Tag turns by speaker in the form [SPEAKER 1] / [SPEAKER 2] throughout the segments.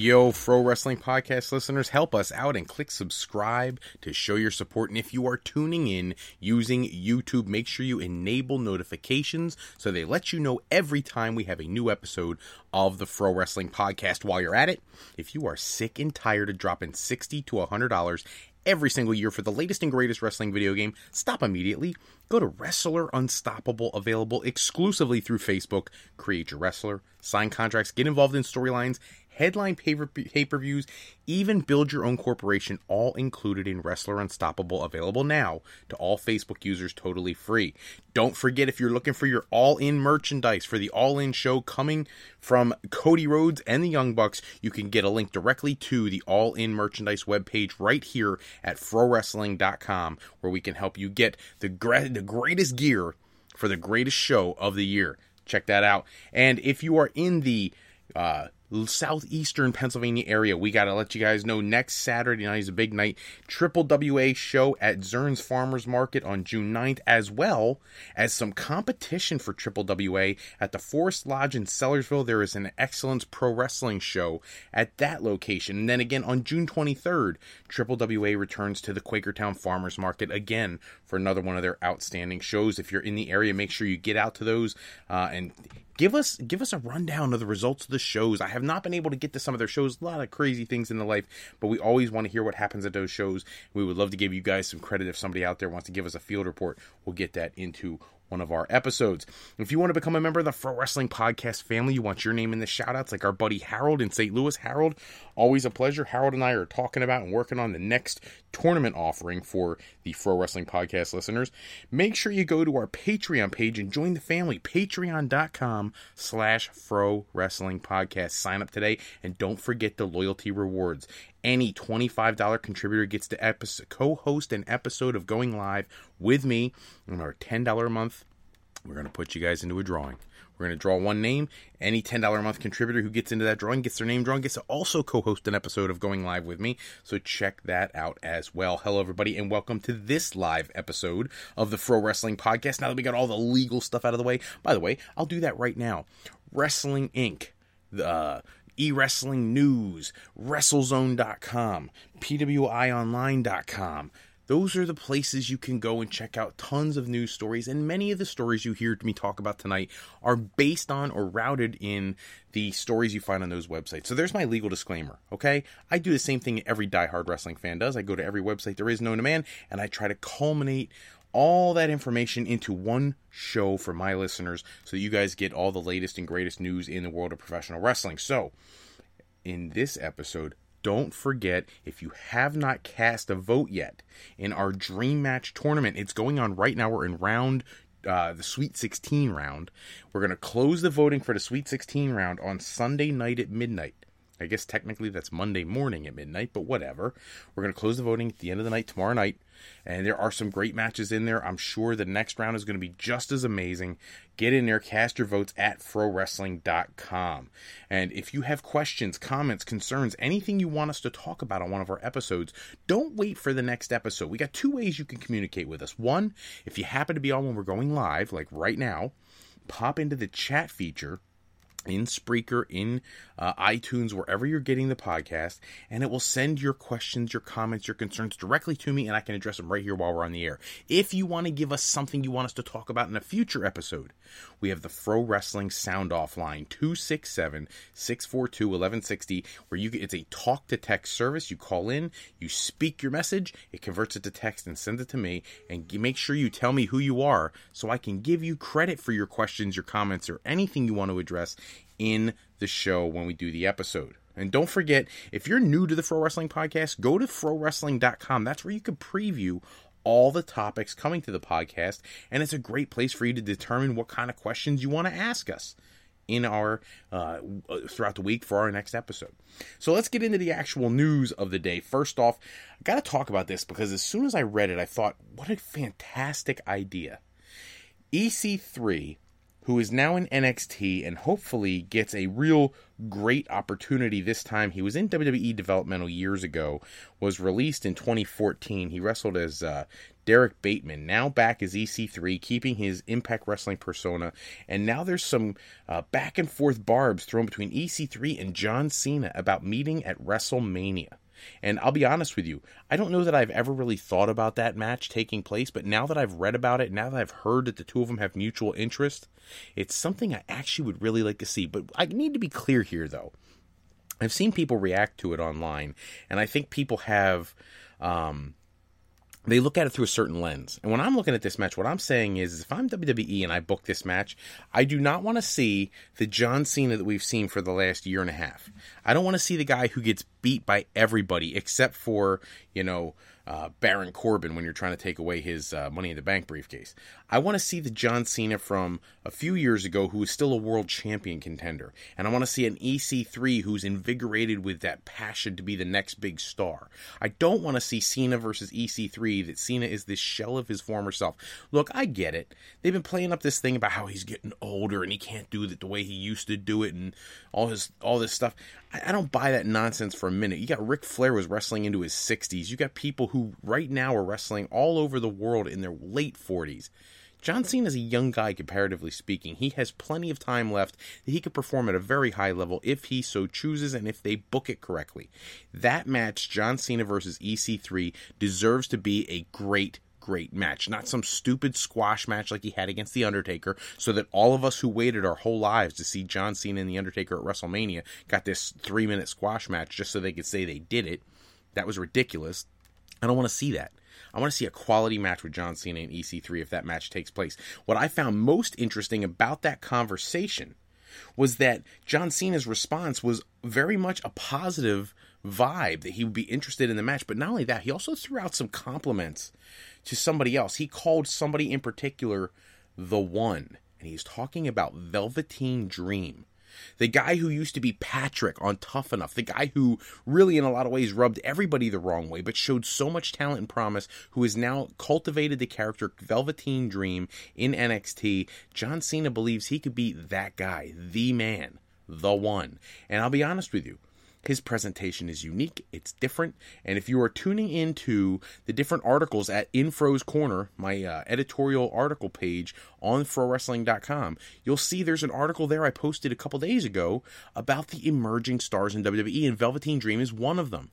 [SPEAKER 1] Yo, Fro Wrestling Podcast listeners, help us out and click subscribe to show your support. And if you are tuning in using YouTube, make sure you enable notifications so they let you know every time we have a new episode of the Fro Wrestling Podcast. While you're at it, if you are sick and tired of dropping 60 to $100 every single year for the latest and greatest wrestling video game, stop immediately. Go to Wrestler Unstoppable, available exclusively through Facebook. Create your wrestler, sign contracts, get involved in storylines, headline pay per views, even build your own corporation, all included in Wrestler Unstoppable, available now to all Facebook users totally free. Don't forget if you're looking for your all in merchandise for the all in show coming from Cody Rhodes and the Young Bucks, you can get a link directly to the all in merchandise webpage right here at frowrestling.com where we can help you get the, the greatest gear for the greatest show of the year. Check that out. And if you are in the uh, southeastern Pennsylvania area. We got to let you guys know next Saturday night is a big night. Triple WA show at Zern's Farmers Market on June 9th, as well as some competition for Triple WA at the Forest Lodge in Sellersville. There is an Excellence Pro Wrestling show at that location. And then again on June 23rd, Triple WA returns to the Quakertown Farmers Market again for another one of their outstanding shows. If you're in the area, make sure you get out to those uh, and give us give us a rundown of the results of the shows. I have not been able to get to some of their shows. A lot of crazy things in the life, but we always want to hear what happens at those shows. We would love to give you guys some credit if somebody out there wants to give us a field report. We'll get that into one of our episodes. If you want to become a member of the Fro Wrestling Podcast family, you want your name in the shoutouts like our buddy Harold in St. Louis. Harold, always a pleasure. Harold and I are talking about and working on the next tournament offering for the Fro Wrestling Podcast listeners. Make sure you go to our Patreon page and join the family. Patreon.com slash Fro Wrestling Podcast. Sign up today and don't forget the loyalty rewards. Any $25 contributor gets to episode, co-host an episode of Going Live with me on our $10 a month. We're going to put you guys into a drawing. We're going to draw one name. Any $10 a month contributor who gets into that drawing gets their name drawn, gets to also co host an episode of Going Live with me. So check that out as well. Hello, everybody, and welcome to this live episode of the Fro Wrestling Podcast. Now that we got all the legal stuff out of the way, by the way, I'll do that right now. Wrestling Inc., the. Uh, e-wrestling news, WrestleZone.com, PWIOnline.com. Those are the places you can go and check out tons of news stories, and many of the stories you hear me talk about tonight are based on or routed in the stories you find on those websites. So there's my legal disclaimer, okay? I do the same thing every diehard wrestling fan does. I go to every website there is known to man, and I try to culminate all that information into one show for my listeners so you guys get all the latest and greatest news in the world of professional wrestling. So, in this episode, don't forget if you have not cast a vote yet in our dream match tournament it's going on right now. We're in round uh, the sweet 16 round. We're going to close the voting for the sweet 16 round on sunday night at midnight. I guess technically that's Monday morning at midnight, but whatever. We're going to close the voting at the end of the night tomorrow night, and there are some great matches in there. I'm sure the next round is going to be just as amazing. Get in there, cast your votes at frowrestling.com. And if you have questions, comments, concerns, anything you want us to talk about on one of our episodes, don't wait for the next episode. We got two ways you can communicate with us. One, if you happen to be on when we're going live, like right now, pop into the chat feature in Spreaker, in uh, iTunes, wherever you're getting the podcast, and it will send your questions, your comments, your concerns directly to me, and I can address them right here while we're on the air. If you want to give us something you want us to talk about in a future episode, we have the Fro Wrestling Sound Off line 267 642 1160, where you it's a talk to text service. You call in, you speak your message, it converts it to text and sends it to me, and make sure you tell me who you are so I can give you credit for your questions, your comments, or anything you want to address in the show when we do the episode. And don't forget, if you're new to the Fro Wrestling Podcast, go to frowrestling.com. That's where you can preview all the topics coming to the podcast, and it's a great place for you to determine what kind of questions you want to ask us in our uh, throughout the week for our next episode. So let's get into the actual news of the day. First off, I got to talk about this because as soon as I read it, I thought, what a fantastic idea. EC3 who is now in NXT and hopefully gets a real great opportunity this time. He was in WWE developmental years ago, was released in 2014. He wrestled as uh, Derrick Bateman, now back as EC3, keeping his Impact Wrestling persona. And now there's some uh, back and forth barbs thrown between EC3 and John Cena about meeting at WrestleMania. And I'll be honest with you, I don't know that I've ever really thought about that match taking place, but now that I've read about it, now that I've heard that the two of them have mutual interest, it's something I actually would really like to see. But I need to be clear here, though. I've seen people react to it online, and I think people have. Um, they look at it through a certain lens. And when I'm looking at this match, what I'm saying is if I'm WWE and I book this match, I do not want to see the John Cena that we've seen for the last year and a half. I don't want to see the guy who gets beat by everybody except for, you know, uh, Baron Corbin when you're trying to take away his uh, Money in the Bank briefcase. I want to see the John Cena from a few years ago who is still a world champion contender. And I want to see an EC3 who's invigorated with that passion to be the next big star. I don't want to see Cena versus EC3 that Cena is this shell of his former self. Look, I get it. They've been playing up this thing about how he's getting older and he can't do it the way he used to do it and all his all this stuff. I, I don't buy that nonsense for a minute. You got Ric Flair was wrestling into his 60s. You got people who right now are wrestling all over the world in their late 40s. John Cena is a young guy, comparatively speaking. He has plenty of time left that he could perform at a very high level if he so chooses and if they book it correctly. That match, John Cena versus EC3, deserves to be a great great match, not some stupid squash match like he had against The Undertaker, so that all of us who waited our whole lives to see John Cena and The Undertaker at WrestleMania got this three minute squash match just so they could say they did it. That was ridiculous. I don't want to see that. I want to see a quality match with John Cena and EC3 if that match takes place. What I found most interesting about that conversation was that John Cena's response was very much a positive vibe that he would be interested in the match. But not only that, he also threw out some compliments to somebody else. He called somebody in particular the one, and he's talking about Velveteen Dream. The guy who used to be Patrick on Tough Enough, the guy who really, in a lot of ways, rubbed everybody the wrong way, but showed so much talent and promise, who has now cultivated the character Velveteen Dream in NXT. John Cena believes he could be that guy, the man, the one. And I'll be honest with you, his presentation is unique, it's different, and if you are tuning into the different articles at Infro's Corner, my uh, editorial article page on FroWrestling.com, you'll see there's an article there I posted a couple days ago about the emerging stars in WWE, and Velveteen Dream is one of them.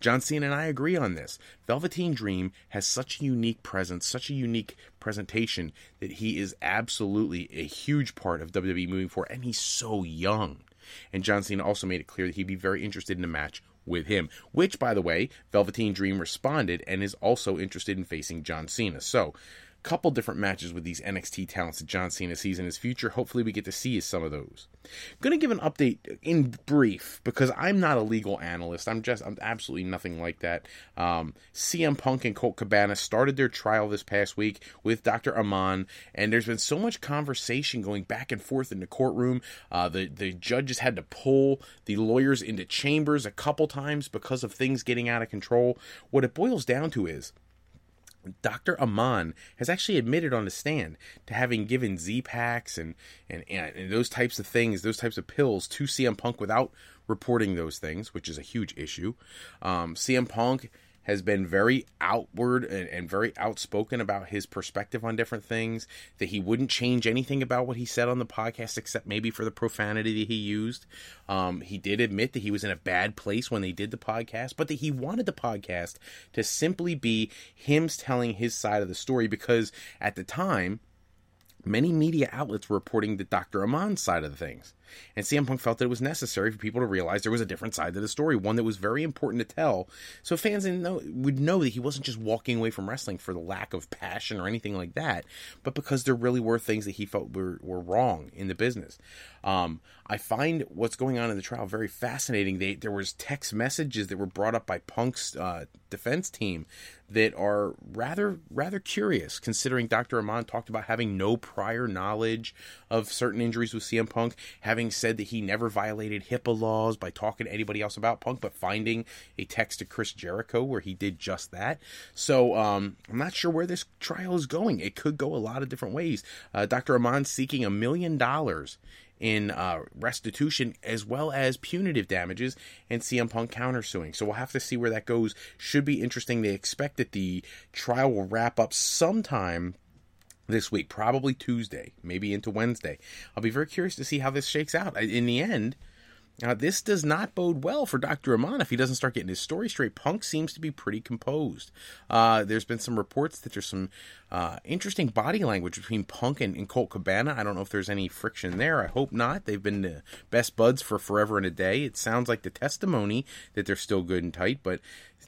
[SPEAKER 1] John Cena and I agree on this. Velveteen Dream has such a unique presence, such a unique presentation that he is absolutely a huge part of WWE moving forward, and he's so young. And John Cena also made it clear that he'd be very interested in a match with him, which, by the way, Velveteen Dream responded and is also interested in facing John Cena. So, couple different matches with these NXT talents that John Cena sees in his future. Hopefully, we get to see some of those. Going to give an update in brief because I'm not a legal analyst. I'm just I'm absolutely nothing like that. Um, CM Punk and Colt Cabana started their trial this past week with Dr. Amann, and there's been so much conversation going back and forth in the courtroom. Uh, the the judges had to pull the lawyers into chambers a couple times because of things getting out of control. What it boils down to is Dr. Amann has actually admitted on the stand to having given Z packs and, and, and those types of things, those types of pills to CM Punk without reporting those things, which is a huge issue. Um, CM Punk has been very outward and, and, very outspoken about his perspective on different things, that he wouldn't change anything about what he said on the podcast except maybe for the profanity that he used. Um, he did admit that he was in a bad place when they did the podcast, but that he wanted the podcast to simply be him telling his side of the story because at the time, many media outlets were reporting the Dr. Amann's side of the things. And CM Punk felt that it was necessary for people to realize there was a different side to the story, one that was very important to tell, so fans know, would know that he wasn't just walking away from wrestling for the lack of passion or anything like that, but because there really were things that he felt were, were wrong in the business. Um, I find what's going on in the trial very fascinating. They, there was text messages that were brought up by Punk's uh, defense team that are rather rather curious, considering Dr. Amann talked about having no prior knowledge of certain injuries with CM Punk, having said that he never violated HIPAA laws by talking to anybody else about Punk, but finding a text to Chris Jericho where he did just that. So um, I'm not sure where this trial is going. It could go a lot of different ways. Uh, Dr. Amann seeking a million dollars in uh, restitution as well as punitive damages and CM Punk countersuing. So we'll have to see where that goes. Should be interesting. They expect that the trial will wrap up sometime this week, probably Tuesday, maybe into Wednesday. I'll be very curious to see how this shakes out. In the end, now, this does not bode well for Dr. Amann if he doesn't start getting his story straight. Punk seems to be pretty composed. Uh, there's been some reports that there's some uh, interesting body language between Punk and, and, Colt Cabana. I don't know if there's any friction there. I hope not. They've been the best buds for forever and a day. It sounds like the testimony that they're still good and tight, but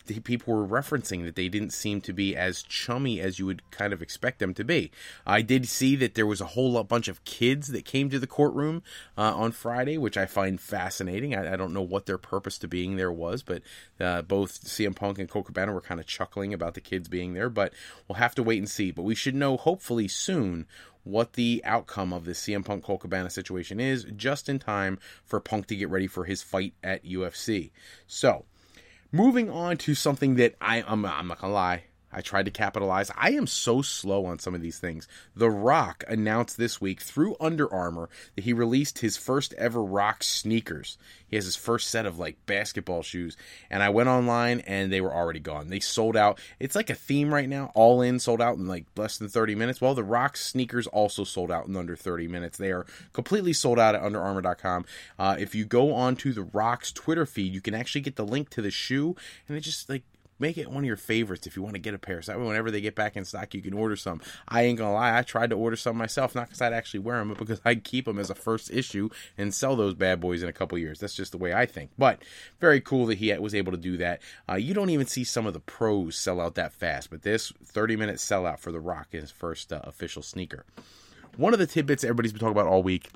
[SPEAKER 1] the people were referencing that they didn't seem to be as chummy as you would kind of expect them to be. I did see that there was a whole bunch of kids that came to the courtroom uh, on Friday, which I find fascinating. I, I, don't know what their purpose to being there was, but uh, both CM Punk and Colt Cabana were kind of chuckling about the kids being there. But we'll have to wait and see. But we should know hopefully soon what the outcome of this CM Punk Colt Cabana situation is, just in time for Punk to get ready for his fight at UFC. So Moving on to something that I, I'm, I'm not gonna lie, I tried to capitalize. I am so slow on some of these things. The Rock announced this week through Under Armour that he released his first ever Rock sneakers. He has his first set of like basketball shoes. And I went online and they were already gone. They sold out. It's like a theme right now. All in sold out in like less than 30 minutes. Well, the Rock sneakers also sold out in under 30 minutes. They are completely sold out at underarmour.com. Uh, if you go onto the Rock's Twitter feed, you can actually get the link to the shoe and it just like make it one of your favorites if you want to get a pair. So that way, whenever they get back in stock, you can order some. I ain't gonna lie, I tried to order some myself, not because I'd actually wear them, but because I'd keep them as a first issue and sell those bad boys in a couple years. That's just the way I think. But very cool that he was able to do that. Uh, you don't even see some of the pros sell out that fast, but this 30 minute sellout for The Rock is his first uh, official sneaker. One of the tidbits everybody's been talking about all week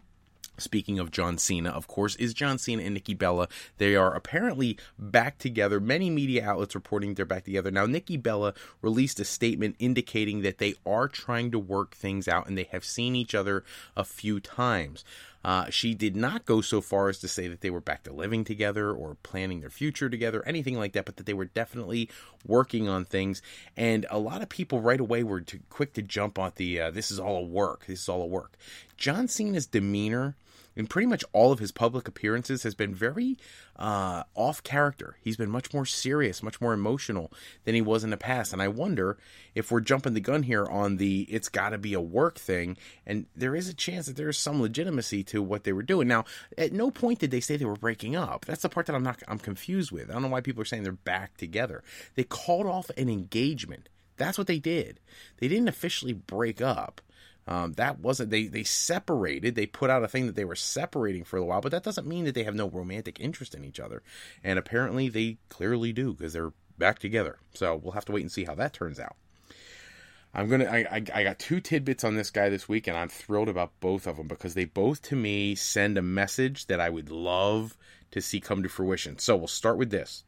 [SPEAKER 1] Speaking of John Cena, of course, is John Cena and Nikki Bella. They are apparently back together. Many media outlets reporting they're back together. Now, Nikki Bella released a statement indicating that they are trying to work things out and they have seen each other a few times. Uh, she did not go so far as to say that they were back to living together or planning their future together, anything like that, but that they were definitely working on things. And a lot of people right away were too quick to jump on the uh, this is all a work, this is all a work. John Cena's demeanor in pretty much all of his public appearances has been very uh, off character. He's been much more serious, much more emotional than he was in the past. And I wonder if we're jumping the gun here on the it's got to be a work thing. And there is a chance that there is some legitimacy to what they were doing. Now, at no point did they say they were breaking up. That's the part that I'm not I'm confused with. I don't know why people are saying they're back together. They called off an engagement. That's what they did. They didn't officially break up. Um, that wasn't they they separated. They put out a thing that they were separating for a while, but that doesn't mean that they have no romantic interest in each other. And apparently they clearly do because they're back together. So we'll have to wait and see how that turns out. I'm gonna. I, I I got two tidbits on this guy this week, and I'm thrilled about both of them because they both, to me, send a message that I would love to see come to fruition. So we'll start with this.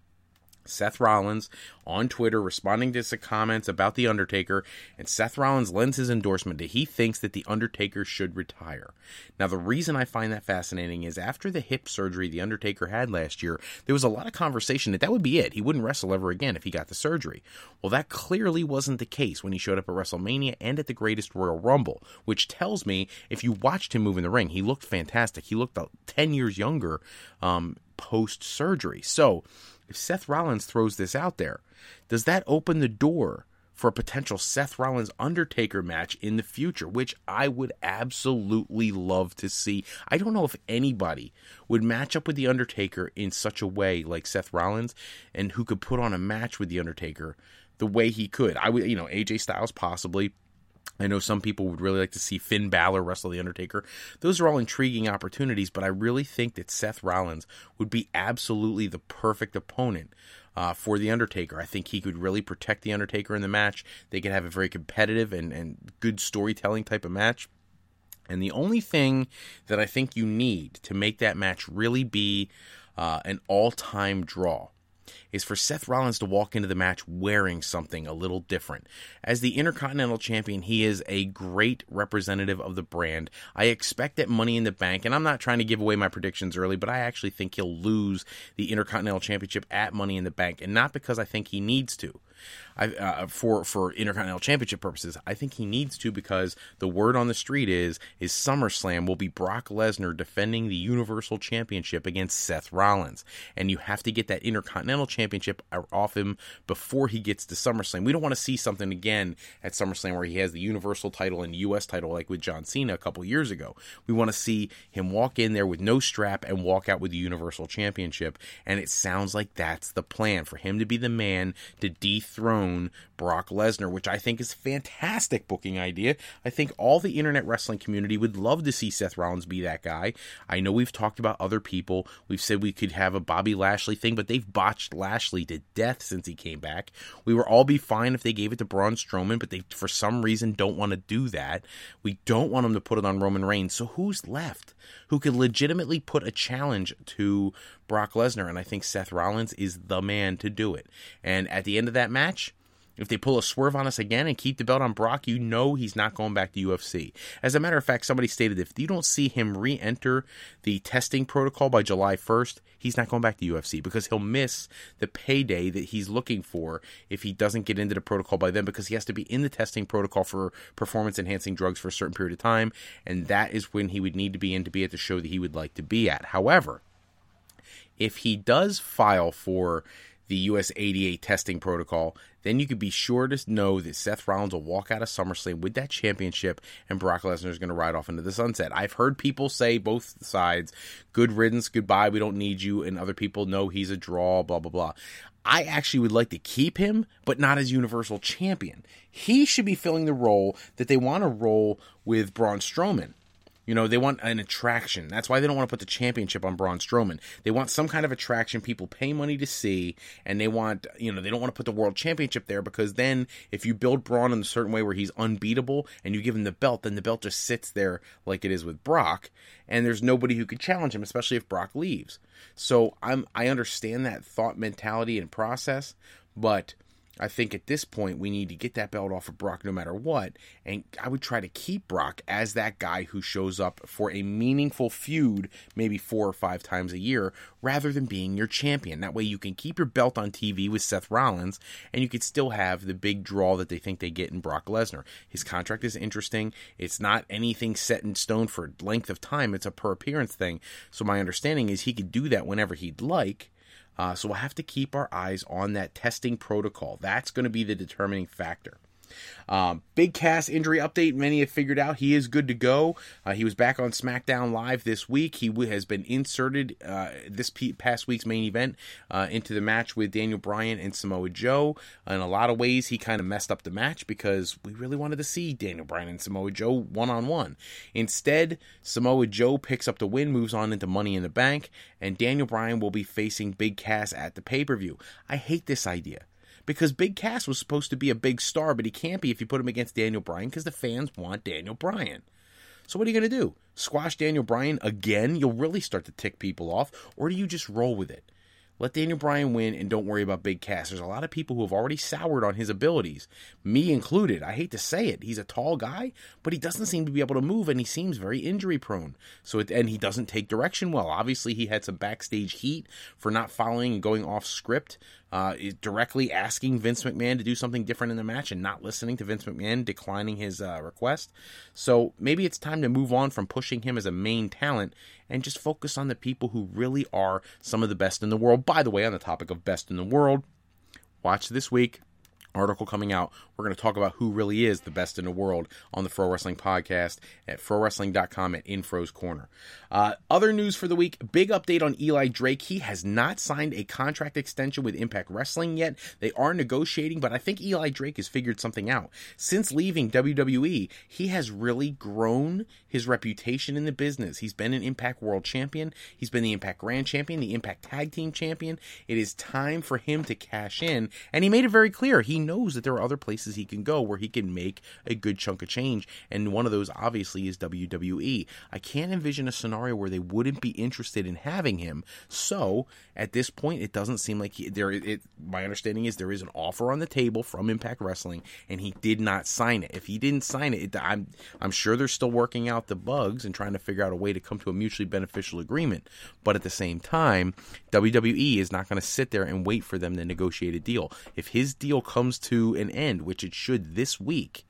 [SPEAKER 1] Seth Rollins on Twitter responding to some comments about The Undertaker, and Seth Rollins lends his endorsement that he thinks that The Undertaker should retire. Now, the reason I find that fascinating is after the hip surgery The Undertaker had last year, there was a lot of conversation that that would be it. He wouldn't wrestle ever again if he got the surgery. Well, that clearly wasn't the case when he showed up at WrestleMania and at the Greatest Royal Rumble, which tells me if you watched him move in the ring, he looked fantastic. He looked 10 years younger um, post surgery. So, if Seth Rollins throws this out there, does that open the door for a potential Seth Rollins Undertaker match in the future, which I would absolutely love to see? I don't know if anybody would match up with The Undertaker in such a way like Seth Rollins and who could put on a match with The Undertaker the way he could. I would, you know, AJ Styles possibly. I know some people would really like to see Finn Balor wrestle The Undertaker. Those are all intriguing opportunities, but I really think that Seth Rollins would be absolutely the perfect opponent uh, for The Undertaker. I think he could really protect The Undertaker in the match. They could have a very competitive and, and good storytelling type of match. And the only thing that I think you need to make that match really be uh, an all time draw is for Seth Rollins to walk into the match wearing something a little different. As the Intercontinental Champion, he is a great representative of the brand. I expect that Money in the Bank, and I'm not trying to give away my predictions early, but I actually think he'll lose the Intercontinental Championship at Money in the Bank, and not because I think he needs to. I, uh, for for Intercontinental Championship purposes. I think he needs to because the word on the street is is SummerSlam will be Brock Lesnar defending the Universal Championship against Seth Rollins, and you have to get that Intercontinental Championship off him before he gets to SummerSlam. We don't want to see something again at SummerSlam where he has the Universal title and U.S. title like with John Cena a couple years ago. We want to see him walk in there with no strap and walk out with the Universal Championship, and it sounds like that's the plan for him to be the man to dethrone Brock Lesnar, which I think is fantastic booking idea. I think all the internet wrestling community would love to see Seth Rollins be that guy. I know we've talked about other people. We've said we could have a Bobby Lashley thing, but they've botched Lashley to death since he came back. We would all be fine if they gave it to Braun Strowman, but they for some reason don't want to do that. We don't want them to put it on Roman Reigns. So who's left? Who could legitimately put a challenge to Brock Lesnar? And I think Seth Rollins is the man to do it. And at the end of that match, if they pull a swerve on us again and keep the belt on Brock, you know he's not going back to UFC. As a matter of fact, somebody stated if you don't see him re enter the testing protocol by July 1st, he's not going back to UFC because he'll miss the payday that he's looking for if he doesn't get into the protocol by then because he has to be in the testing protocol for performance enhancing drugs for a certain period of time. And that is when he would need to be in to be at the show that he would like to be at. However, if he does file for the USADA testing protocol, then you can be sure to know that Seth Rollins will walk out of SummerSlam with that championship and Brock Lesnar is going to ride off into the sunset. I've heard people say both sides, good riddance, goodbye, we don't need you, and other people know he's a draw, blah, blah, blah. I actually would like to keep him, but not as Universal Champion. He should be filling the role that they want to roll with Braun Strowman. You know, they want an attraction. That's why they don't want to put the championship on Braun Strowman. They want some kind of attraction people pay money to see, and they want, you know, they don't want to put the world championship there because then if you build Braun in a certain way where he's unbeatable and you give him the belt, then the belt just sits there like it is with Brock, and there's nobody who could challenge him, especially if Brock leaves. So I'm I understand that thought mentality and process, but I think at this point we need to get that belt off of Brock no matter what. And I would try to keep Brock as that guy who shows up for a meaningful feud maybe four or five times a year rather than being your champion. That way you can keep your belt on TV with Seth Rollins and you could still have the big draw that they think they get in Brock Lesnar. His contract is interesting. It's not anything set in stone for length of time, it's a per appearance thing. So my understanding is he could do that whenever he'd like uh, so we'll have to keep our eyes on that testing protocol. That's going to be the determining factor. Um, big Cass injury update. Many have figured out he is good to go. Uh, he was back on SmackDown Live this week. He w- has been inserted uh, this p- past week's main event uh, into the match with Daniel Bryan and Samoa Joe. In a lot of ways, he kind of messed up the match because we really wanted to see Daniel Bryan and Samoa Joe one on one. Instead, Samoa Joe picks up the win, moves on into Money in the Bank, and Daniel Bryan will be facing Big Cass at the pay per view. I hate this idea because Big Cass was supposed to be a big star, but he can't be if you put him against Daniel Bryan because the fans want Daniel Bryan. So what are you going to do? Squash Daniel Bryan again? You'll really start to tick people off, or do you just roll with it? Let Daniel Bryan win and don't worry about Big Cass. There's a lot of people who have already soured on his abilities, me included. I hate to say it. He's a tall guy, but he doesn't seem to be able to move and he seems very injury prone. So it, and he doesn't take direction well. Obviously, he had some backstage heat for not following and going off script uh, directly asking Vince McMahon to do something different in the match and not listening to Vince McMahon declining his uh, request. So maybe it's time to move on from pushing him as a main talent and just focus on the people who really are some of the best in the world. By the way, on the topic of best in the world, watch this week article coming out. We're going to talk about who really is the best in the world on the Fro Wrestling Podcast at FroWrestling.com at Infro's Corner. Uh, other news for the week big update on Eli Drake. He has not signed a contract extension with Impact Wrestling yet. They are negotiating, but I think Eli Drake has figured something out. Since leaving WWE, he has really grown his reputation in the business. He's been an Impact World Champion, he's been the Impact Grand Champion, the Impact Tag Team Champion. It is time for him to cash in, and he made it very clear. He knows that there are other places he can go where he can make a good chunk of change, and one of those obviously is WWE. I can't envision a scenario where they wouldn't be interested in having him. So at this point, it doesn't seem like he, there. It, my understanding is there is an offer on the table from Impact Wrestling, and he did not sign it. If he didn't sign it, it I'm I'm sure they're still working out the bugs and trying to figure out a way to come to a mutually beneficial agreement. But at the same time, WWE is not going to sit there and wait for them to negotiate a deal. If his deal comes to an end, which it should this week,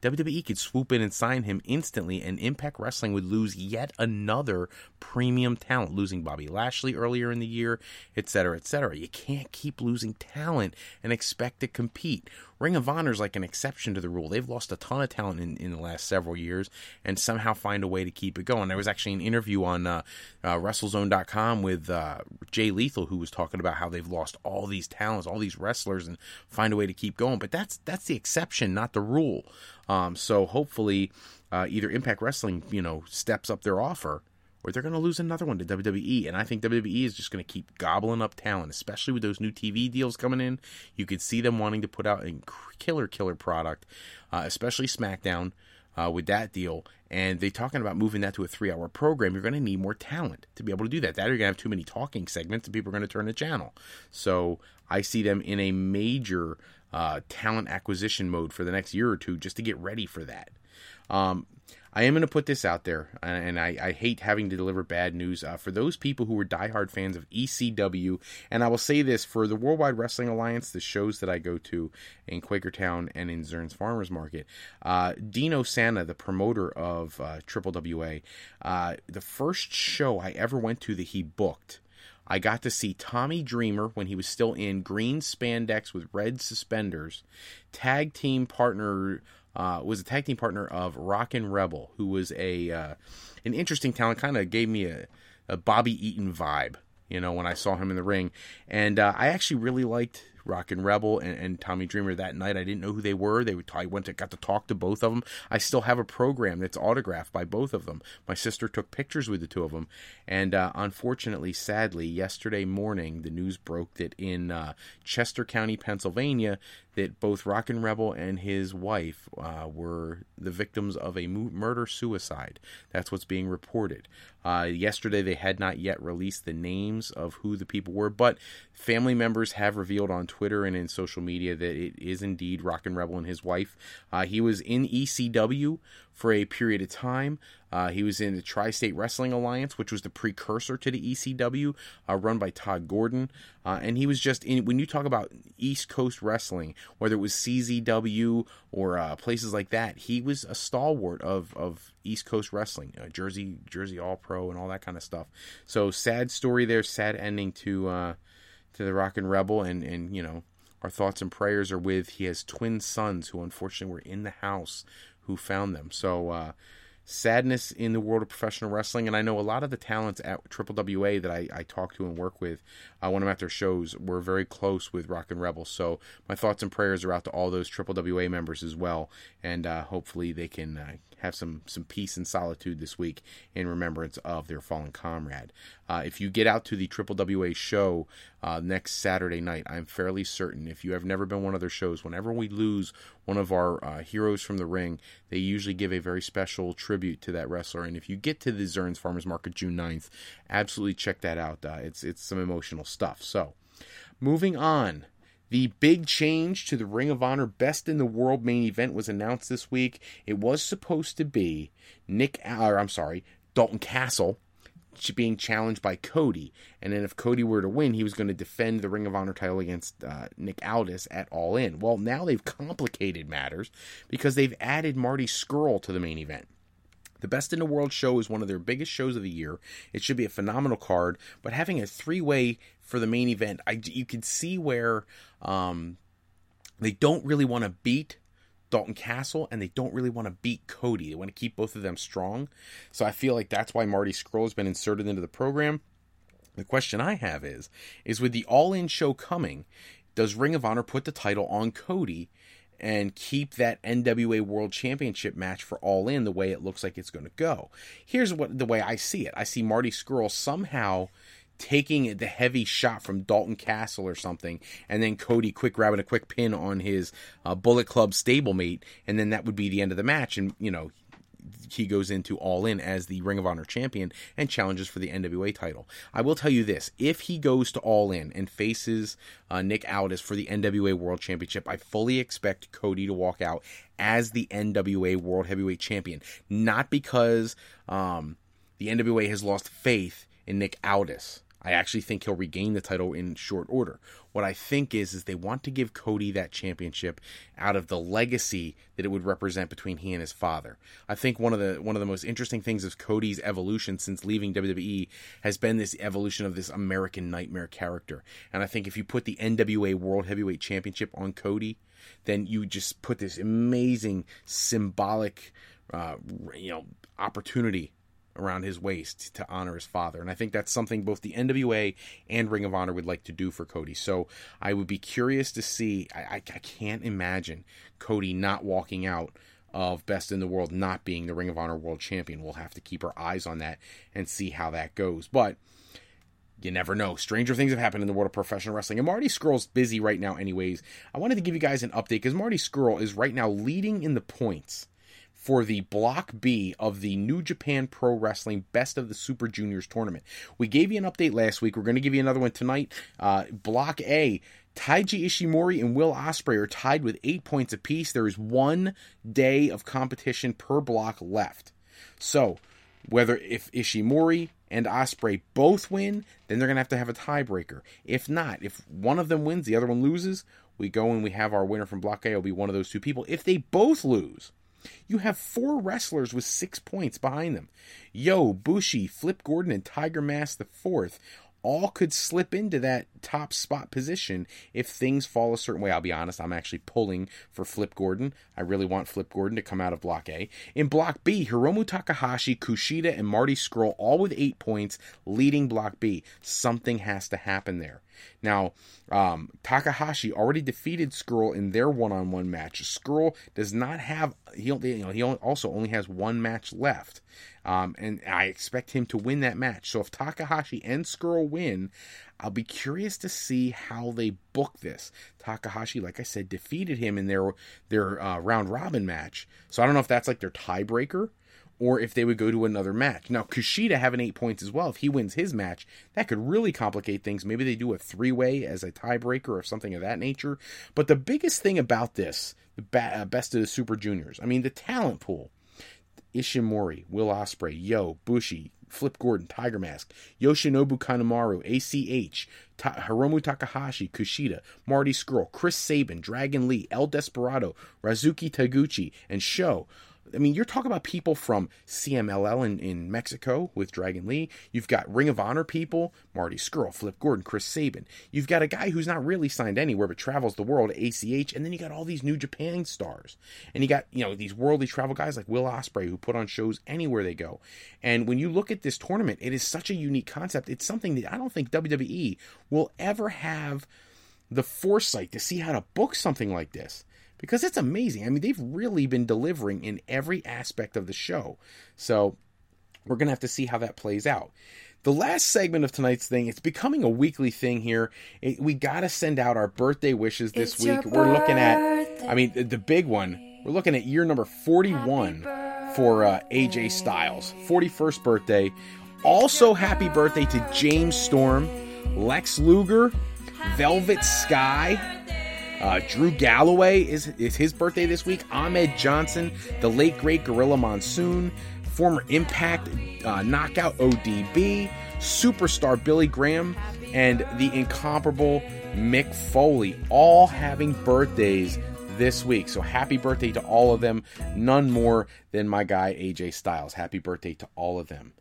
[SPEAKER 1] WWE could swoop in and sign him instantly, and Impact Wrestling would lose yet another premium talent, losing Bobby Lashley earlier in the year, etc., etc. You can't keep losing talent and expect to compete. Ring of Honor is like an exception to the rule. They've lost a ton of talent in, in the last several years and somehow find a way to keep it going. There was actually an interview on uh, uh, WrestleZone.com with uh, Jay Lethal who was talking about how they've lost all these talents, all these wrestlers, and find a way to keep going. But that's that's the exception, not the rule. Um, so hopefully, uh, either Impact Wrestling, you know, steps up their offer or they're going to lose another one to WWE. And I think WWE is just going to keep gobbling up talent, especially with those new TV deals coming in. You could see them wanting to put out a killer, killer product, uh, especially SmackDown. Uh, with that deal, and they're talking about moving that to a three-hour program. You're going to need more talent to be able to do that. That or you're going to have too many talking segments, and people are going to turn the channel. So I see them in a major uh, talent acquisition mode for the next year or two, just to get ready for that. Um, I am going to put this out there, and I, I hate having to deliver bad news uh, for those people who are diehard fans of ECW. And I will say this for the Worldwide Wrestling Alliance, the shows that I go to in Quakertown and in Zern's Farmers Market, uh, Dino Santa, the promoter of uh, uh, the first show I ever went to that he booked. I got to see Tommy Dreamer when he was still in green spandex with red suspenders, tag team partner uh, was a tag team partner of Rockin' Rebel, who was a uh, an interesting talent. Kind of gave me a, a Bobby Eaton vibe, you know, when I saw him in the ring. And uh, I actually really liked Rockin' Rebel and, and, Tommy Dreamer that night. I didn't know who they were. They I went to got to talk to both of them. I still have a program that's autographed by both of them. My sister took pictures with the two of them, and uh, unfortunately, sadly, yesterday morning the news broke that in uh, Chester County, Pennsylvania, that both Rockin' Rebel and his wife uh, were the victims of a murder suicide. That's what's being reported. Uh, yesterday, they had not yet released the names of who the people were, but family members have revealed on Twitter and in social media that it is indeed Rockin' Rebel and his wife. Uh, he was in ECW for a period of time. Uh, he was in the Tri State Wrestling Alliance, which was the precursor to the ECW, uh, run by Todd Gordon. Uh, and he was just in, when you talk about East Coast wrestling, whether it was CZW or uh, places like that, he was a stalwart of, of East Coast wrestling, uh, Jersey, Jersey All Pro, and all that kind of stuff. So sad story there, sad ending to, uh, to the Rockin' Rebel. And, and, you know, our thoughts and prayers are with, he has twin sons who unfortunately were in the house who found them. So, uh, sadness in the world of professional wrestling. And I know a lot of the talents at Triple WA that I, I talk to and work with uh, when I'm at their shows were very close with Rockin' Rebel. So my thoughts and prayers are out to all those Triple WA members as well. And uh, hopefully they can uh, have some some peace and solitude this week in remembrance of their fallen comrade. Uh, if you get out to the Triple WA show uh, next Saturday night, I'm fairly certain. If you have never been one of their shows, whenever we lose one of our uh, heroes from the ring, they usually give a very special tribute to that wrestler. And if you get to the Zerns Farmers Market June 9th, absolutely check that out. Uh, it's it's some emotional stuff. So, moving on. The big change to the Ring of Honor Best in the World main event was announced this week. It was supposed to be Nick, or I'm sorry, Dalton Castle being challenged by Cody. And then if Cody were to win, he was going to defend the Ring of Honor title against uh, Nick Aldis at All In. Well, now they've complicated matters because they've added Marty Scurll to the main event. The Best in the World show is one of their biggest shows of the year. It should be a phenomenal card, but having a three way for the main event, I, you can see where um, they don't really want to beat Dalton Castle and they don't really want to beat Cody. They want to keep both of them strong. So I feel like that's why Marty Scurll has been inserted into the program. The question I have is is with the All In show coming, does Ring of Honor put the title on Cody and keep that NWA World Championship match for All In the way it looks like it's going to go. Here's what the way I see it. I see Marty Scurll somehow taking the heavy shot from Dalton Castle or something, and then Cody quick grabbing a quick pin on his uh, Bullet Club stablemate, and then that would be the end of the match. And you know, he goes into All In as the Ring of Honor champion and challenges for the NWA title. I will tell you this: if he goes to All In and faces uh, Nick Aldis for the NWA World Championship, I fully expect Cody to walk out as the NWA World Heavyweight Champion, not because um, the NWA has lost faith in Nick Aldis. I actually think he'll regain the title in short order. What I think is is they want to give Cody that championship out of the legacy that it would represent between he and his father. I think one of the one of the most interesting things of Cody's evolution since leaving WWE has been this evolution of this American nightmare character. And I think if you put the NWA World Heavyweight Championship on Cody, then you just put this amazing symbolic uh, you know opportunity around his waist to honor his father. And I think that's something both the NWA and Ring of Honor would like to do for Cody. So I would be curious to see. I, I, I can't imagine Cody not walking out of Best in the World not being the Ring of Honor World Champion. We'll have to keep our eyes on that and see how that goes. But you never know. Stranger things have happened in the world of professional wrestling. And Marty Scurll's busy right now, anyways. I wanted to give you guys an update because Marty Scurll is right now leading in the points for the Block B of the New Japan Pro Wrestling Best of the Super Juniors tournament. We gave you an update last week. We're going to give you another one tonight. Uh, Block A. Taiji Ishimori and Will Ospreay are tied with eight points apiece. There is one day of competition per block left. So, whether if Ishimori and Ospreay both win, then they're going to have to have a tiebreaker. If not, if one of them wins, the other one loses, we go and we have our winner from Block A will be one of those two people. If they both lose, you have four wrestlers with six points behind them. Yo, Bushi, Flip Gordon, and Tiger Mask the fourth all could slip into that top spot position if things fall a certain way. I'll be honest, I'm actually pulling for Flip Gordon. I really want Flip Gordon to come out of Block A. In Block B, Hiromu Takahashi, Kushida, and Marty Scurll all with eight points leading Block B. Something has to happen there. Now, um, Takahashi already defeated Scurll in their one-on-one match. Scurll does not have he you know he also only has one match left, um, and I expect him to win that match. So if Takahashi and Scurll win, I'll be curious to see how they book this. Takahashi, like I said, defeated him in their their uh, round robin match, so I don't know if that's like their tiebreaker or if they would go to another match. Now, Kushida having eight points as well. If he wins his match, that could really complicate things. Maybe they do a three way as a tiebreaker or something of that nature. But the biggest thing about this, the uh, best of the Super Juniors, I mean, the talent pool Ishimori, Will Ospreay, Yo, Bushi, Flip Gordon, Tiger Mask, Yoshinobu Kanemaru, ACH, Ta- Hiromu Takahashi, Kushida, Marty Scurll, Chris Sabin, Dragon Lee, El Desperado, Ryusuke Taguchi, and Sho I mean, you're talking about people from CMLL in, in Mexico with Dragon Lee. You've got Ring of Honor people, Marty Scurll, Flip Gordon, Chris Sabin. You've got a guy who's not really signed anywhere but travels the world, ACH. And then you got all these New Japan stars. And you got, you know, these worldly travel guys like Will Ospreay who put on shows anywhere they go. And when you look at this tournament, it is such a unique concept. It's something that I don't think WWE will ever have the foresight to see how to book something like this because it's amazing. I mean, they've really been delivering in every aspect of the show. So we're going to have to see how that plays out. The last segment of tonight's thing, it's becoming a weekly thing here. It, we got to send out our birthday wishes this
[SPEAKER 2] It's
[SPEAKER 1] week. We're looking at, I mean, the, the big one, we're looking at year number 41 for uh, AJ Styles, 41st birthday. Also, happy birthday to James Storm, Lex Luger, Velvet Sky, uh, Drew Galloway is, is his birthday this week. Ahmed Johnson, the late great Gorilla Monsoon, former Impact uh, knockout ODB, superstar Billy Graham, and the incomparable Mick Foley, all having birthdays this week. So happy birthday to all of them. None more than my guy AJ Styles. Happy birthday to all of them.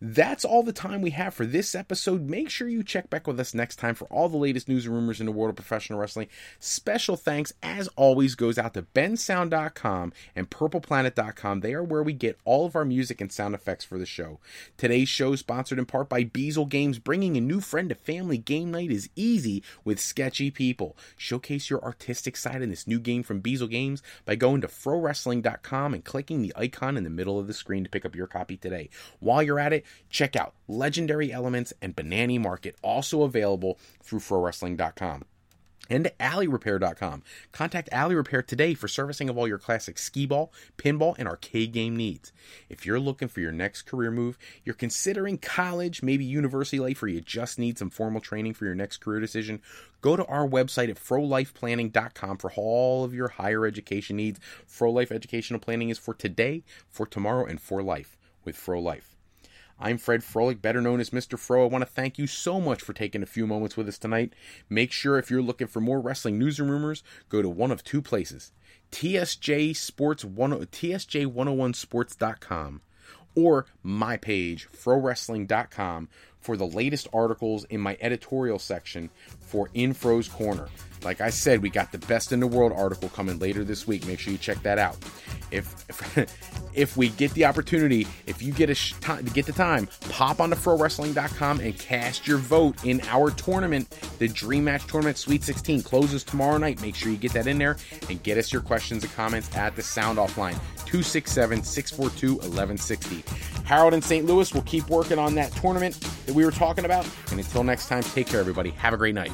[SPEAKER 1] That's all the time we have for this episode. Make sure you check back with us next time for all the latest news and rumors in the world of professional wrestling. Special thanks, as always, goes out to bensound.com and purpleplanet.com. They are where we get all of our music and sound effects for the show. Today's show is sponsored in part by Beazle Games. Bringing a new friend to family game night is easy with sketchy people. Showcase your artistic side in this new game from Beazle Games by going to frowrestling.com and clicking the icon in the middle of the screen to pick up your copy today. While you're at it, check out Legendary Elements and Banani Market, also available through frowrestling.com and alleyrepair.com. Contact Alley Repair today for servicing of all your classic skee ball, pinball, and arcade game needs. If you're looking for your next career move, you're considering college, maybe university life, or you just need some formal training for your next career decision, go to our website at frolifeplanning.com for all of your higher education needs. Fro Life Educational Planning is for today, for tomorrow, and for life with Fro Life. I'm Fred Froelich, better known as Mr. Fro. I want to thank you so much for taking a few moments with us tonight. Make sure if you're looking for more wrestling news and rumors, go to one of two places. TSJ Sports 10, TSJ101sports.com or my page, frowrestling.com, for the latest articles in my editorial section for Infro's Corner. Like I said, we got the best in the world article coming later this week. Make sure you check that out. If if, if we get the opportunity, if you get a sh- get the time, pop onto frowrestling.com and cast your vote in our tournament. The Dream Match Tournament Sweet 16 closes tomorrow night. Make sure you get that in there and get us your questions and comments at the sound off line 267 642 1160. Harold and St. Louis will keep working on that tournament that we were talking about. And until next time, take care, everybody. Have a great night.